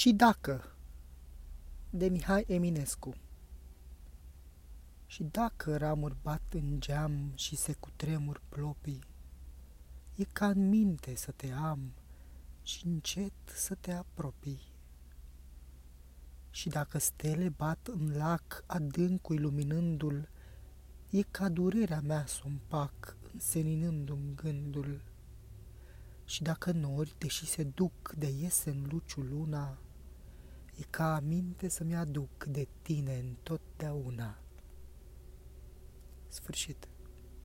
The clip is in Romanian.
Și dacă de Mihai Eminescu Și dacă ramuri bat în geam și se cutremur plopii, E ca în minte să te am și încet să te apropii. Și dacă stele bat în lac adânc iluminându-l, E ca durerea mea să împac, înseninându-mi gândul. Și dacă nori, deși se duc de iese în luciul luna, E ca aminte să-mi aduc de tine întotdeauna. Sfârșit.